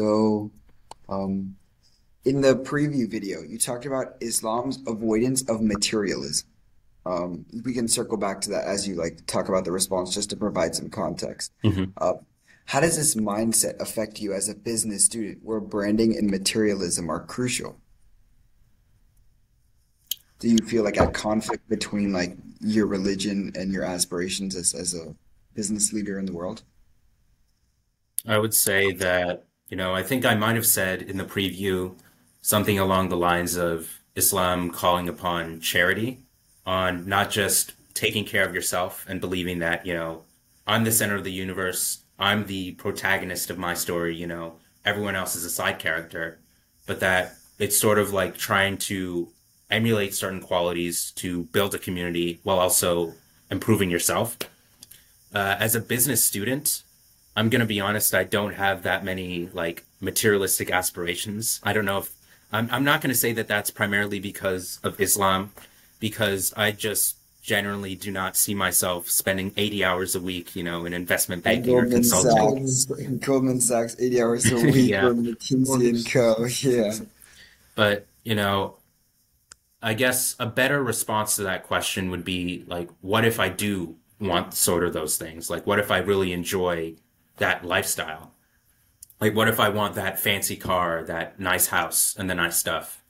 So, um, in the preview video, you talked about Islam's avoidance of materialism. Um, we can circle back to that as you like talk about the response, just to provide some context. Mhm. Uh, how does this mindset affect you as a business student, where branding and materialism are crucial? Do you feel like a conflict between like your religion and your aspirations as as a business leader in the world? I would say that, you know, I think I might have said in the preview something along the lines of Islam calling upon charity, on not just taking care of yourself and believing that, you know, I'm the center of the universe, I'm the protagonist of my story, you know, everyone else is a side character, but that it's sort of like trying to emulate certain qualities to build a community while also improving yourself. Uh, as a business student, I'm gonna be honest, I don't have that many like materialistic aspirations. I don't know if I'm I'm not gonna say that that's primarily because of Islam, because I just generally do not see myself spending 80 hours a week, you know, in investment banking or Goldman consulting. Sachs, Goldman Sachs, 80 hours a week, Yeah. McKinsey and Co. Yeah. But, you know, I guess a better response to that question would be like, what if I do want sort of those things? Like, what if I really enjoy that lifestyle? Like, what if I want that fancy car, that nice house, and the nice stuff?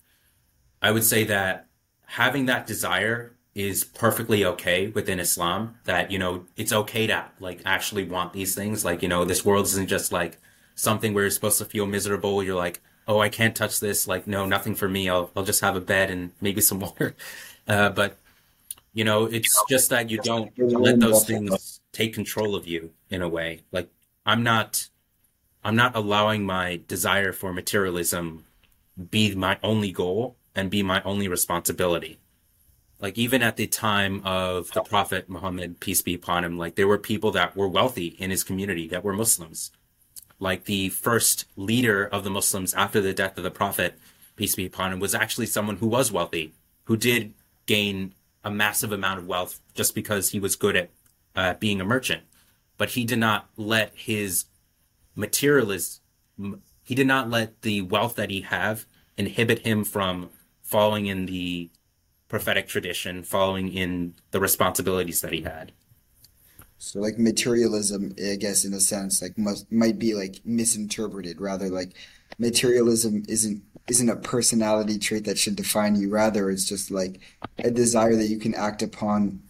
I would say that having that desire is perfectly okay within Islam. That, you know, it's okay to like actually want these things. Like, you know, this world isn't just like something where you're supposed to feel miserable. You're like, oh, I can't touch this. Like, no, nothing for me. I'll, I'll just have a bed and maybe some water. Uh, but, you know, it's just that you don't let those things take control of you in a way. Like, I'm not, I'm not allowing my desire for materialism be my only goal and be my only responsibility. Like even at the time of the Prophet Muhammad, peace be upon him, like there were people that were wealthy in his community that were Muslims. Like the first leader of the Muslims after the death of the Prophet, peace be upon him, was actually someone who was wealthy, who did gain a massive amount of wealth just because he was good at uh, being a merchant. But he did not let his materialist he did not let the wealth that he have inhibit him from following in the prophetic tradition, following in the responsibilities that he had. So like materialism, I guess in a sense, like must might be like misinterpreted. Rather, like materialism isn't isn't a personality trait that should define you. Rather, it's just like a desire that you can act upon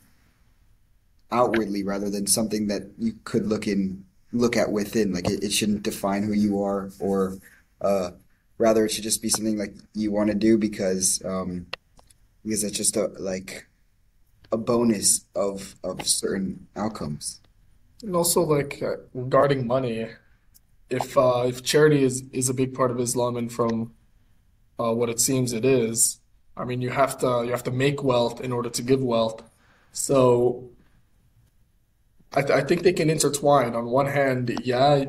outwardly, rather than something that you could look in look at within. Like it, it shouldn't define who you are, or uh, rather, it should just be something like you want to do because um, because it's just a like a bonus of of certain outcomes. And also, like uh, regarding money, if uh, if charity is is a big part of Islam, and from uh, what it seems it is, I mean, you have to you have to make wealth in order to give wealth. So I, th I think they can intertwine. On one hand, yeah,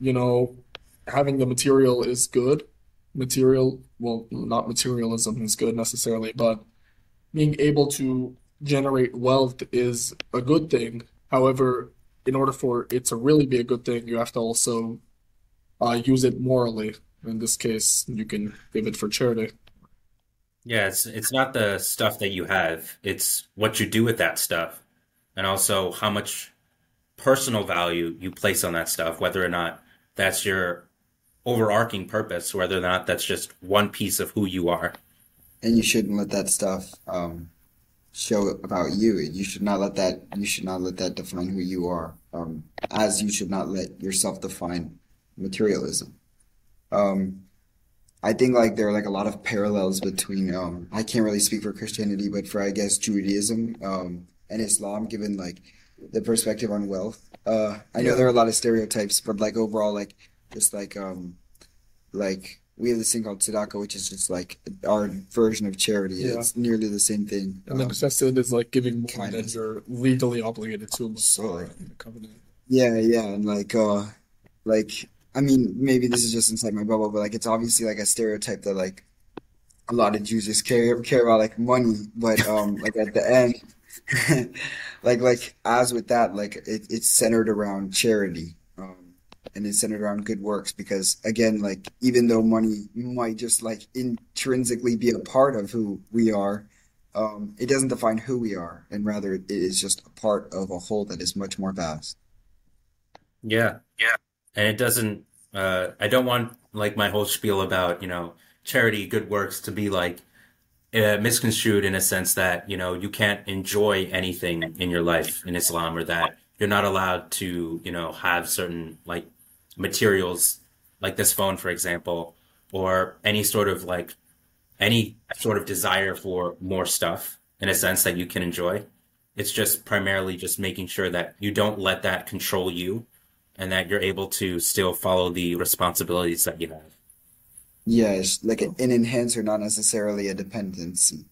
you know, having the material is good. Material, well, not materialism is good necessarily, but being able to generate wealth is a good thing. However, in order for it to really be a good thing, you have to also uh, use it morally. In this case, you can give it for charity. Yeah, it's it's not the stuff that you have, it's what you do with that stuff, and also how much personal value you place on that stuff, whether or not that's your overarching purpose, whether or not that's just one piece of who you are. And you shouldn't let that stuff um, show about you. You should not let that you should not let that define who you are. Um, as you should not let yourself define materialism. Um, I think like there are like a lot of parallels between um, I can't really speak for Christianity, but for I guess Judaism um, and Islam, given like the perspective on wealth. Uh, I know Yeah. there are a lot of stereotypes, but like overall, like just like um, like we have this thing called tzedakah, which is just like our version of charity. Yeah. It's nearly the same thing. And then Um, chesed is like giving more kind than of. you're legally obligated to So, by the covenant. Yeah, yeah, and like uh like I mean maybe this is just inside my bubble, but like it's obviously like a stereotype that like a lot of Jews just care care about like money, but um like at the end like like as with that, like it, it's centered around charity. Um and it's centered around good works because again, like even though money might just like intrinsically be a part of who we are, um, it doesn't define who we are, and rather it is just a part of a whole that is much more vast. Yeah. Yeah. And it doesn't, uh, I don't want like my whole spiel about, you know, charity, good works to be like uh, misconstrued in a sense that, you know, you can't enjoy anything in your life in Islam or that you're not allowed to, you know, have certain like materials like this phone, for example, or any sort of like any sort of desire for more stuff in a sense that you can enjoy. It's just primarily just making sure that you don't let that control you and that you're able to still follow the responsibilities that you have. Yes, like oh. an enhancer, not necessarily a dependency.